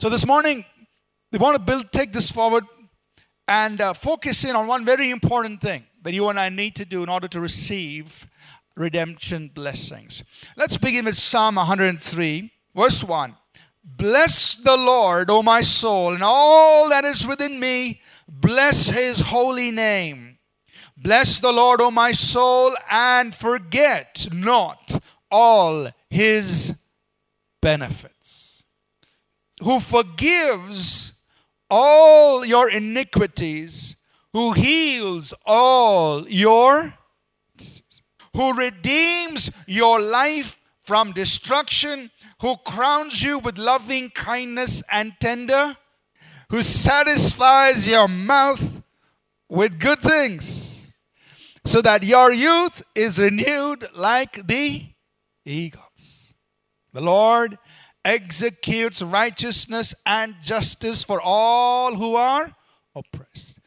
So this morning, we want to build, take this forward and uh, focus in on one very important thing that you and I need to do in order to receive redemption blessings. Let's begin with Psalm 103, verse 1. Bless the Lord, O my soul, and all that is within me. Bless his holy name. Bless the Lord, O my soul, and forget not all his benefits. Who forgives all your iniquities, who heals all your who redeems your life from destruction, who crowns you with loving kindness and tender, who satisfies your mouth with good things, so that your youth is renewed like the eagles. The Lord executes righteousness and justice for all who are oppressed.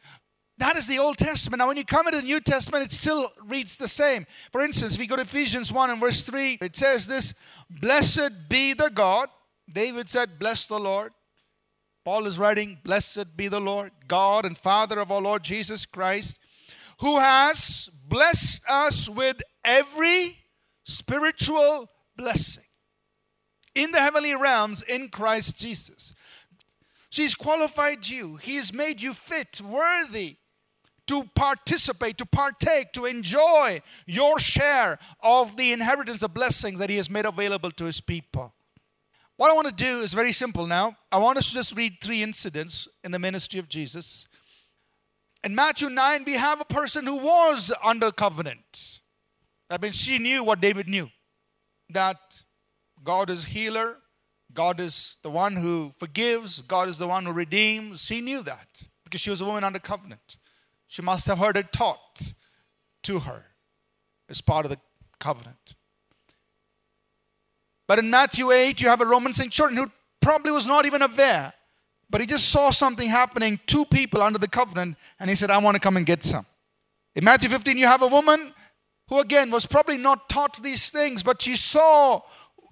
That is the Old Testament. Now, when you come into the New Testament, it still reads the same. For instance, if you go to Ephesians 1 and verse 3, it says this Blessed be the God. David said, Bless the Lord. Paul is writing, Blessed be the Lord, God and Father of our Lord Jesus Christ, who has blessed us with every spiritual blessing in the heavenly realms in Christ Jesus. She's qualified you. He has made you fit, worthy to participate, to partake, to enjoy your share of the inheritance of blessings that He has made available to His people. What I want to do is very simple now. I want us to just read three incidents in the ministry of Jesus. In Matthew 9, we have a person who was under covenant. That means she knew what David knew that God is healer, God is the one who forgives, God is the one who redeems. She knew that because she was a woman under covenant. She must have heard it taught to her as part of the covenant. But in Matthew 8, you have a Roman centurion who probably was not even aware, but he just saw something happening, two people under the covenant, and he said, I want to come and get some. In Matthew 15, you have a woman who, again, was probably not taught these things, but she saw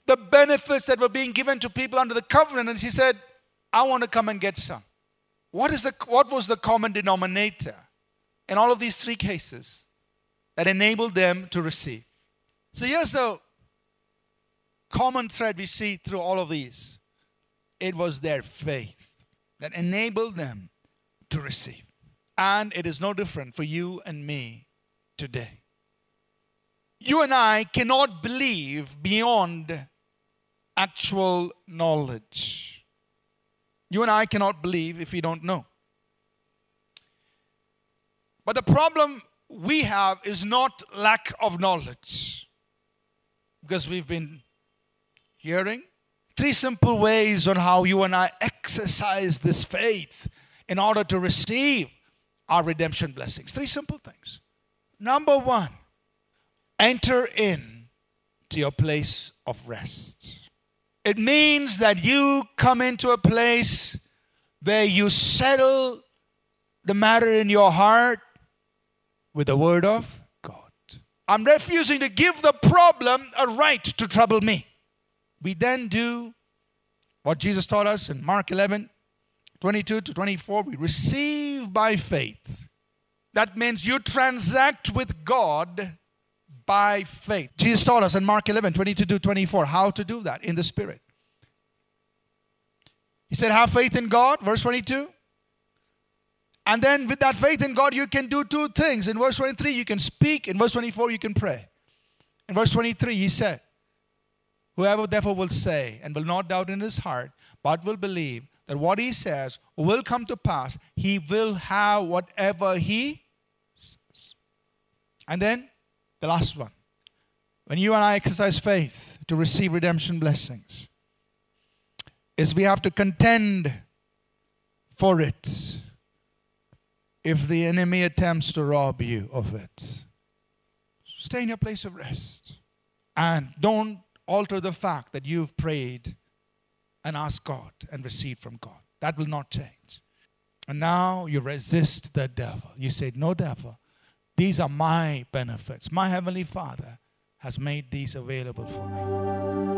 the benefits that were being given to people under the covenant, and she said, I want to come and get some. What, is the, what was the common denominator in all of these three cases that enabled them to receive? So here's the common thread we see through all of these it was their faith that enabled them to receive. And it is no different for you and me today. You and I cannot believe beyond actual knowledge. You and I cannot believe if we don't know. But the problem we have is not lack of knowledge. Because we've been hearing three simple ways on how you and I exercise this faith in order to receive our redemption blessings. Three simple things. Number one, enter in to your place of rest. It means that you come into a place where you settle the matter in your heart with the word of God. I'm refusing to give the problem a right to trouble me. We then do what Jesus taught us in Mark 11 22 to 24. We receive by faith. That means you transact with God by faith. Jesus taught us in Mark 11, 22 to 24, how to do that in the Spirit. He said, Have faith in God, verse 22. And then with that faith in God, you can do two things. In verse 23, you can speak. In verse 24, you can pray. In verse 23, he said, Whoever therefore will say and will not doubt in his heart, but will believe that what he says will come to pass, he will have whatever he says. And then the last one. When you and I exercise faith to receive redemption blessings, is we have to contend for it if the enemy attempts to rob you of it. Stay in your place of rest. And don't alter the fact that you've prayed and asked God and received from God. That will not change. And now you resist the devil. You say, No, devil, these are my benefits. My Heavenly Father has made these available for me.